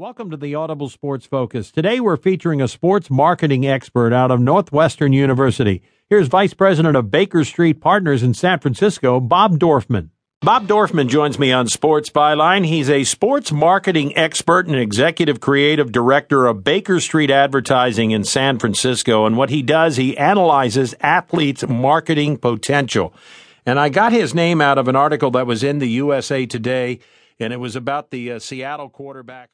Welcome to the Audible Sports Focus. Today we're featuring a sports marketing expert out of Northwestern University. Here's Vice President of Baker Street Partners in San Francisco, Bob Dorfman. Bob Dorfman joins me on Sports Byline. He's a sports marketing expert and executive creative director of Baker Street Advertising in San Francisco. And what he does, he analyzes athletes' marketing potential. And I got his name out of an article that was in the USA Today, and it was about the uh, Seattle quarterback.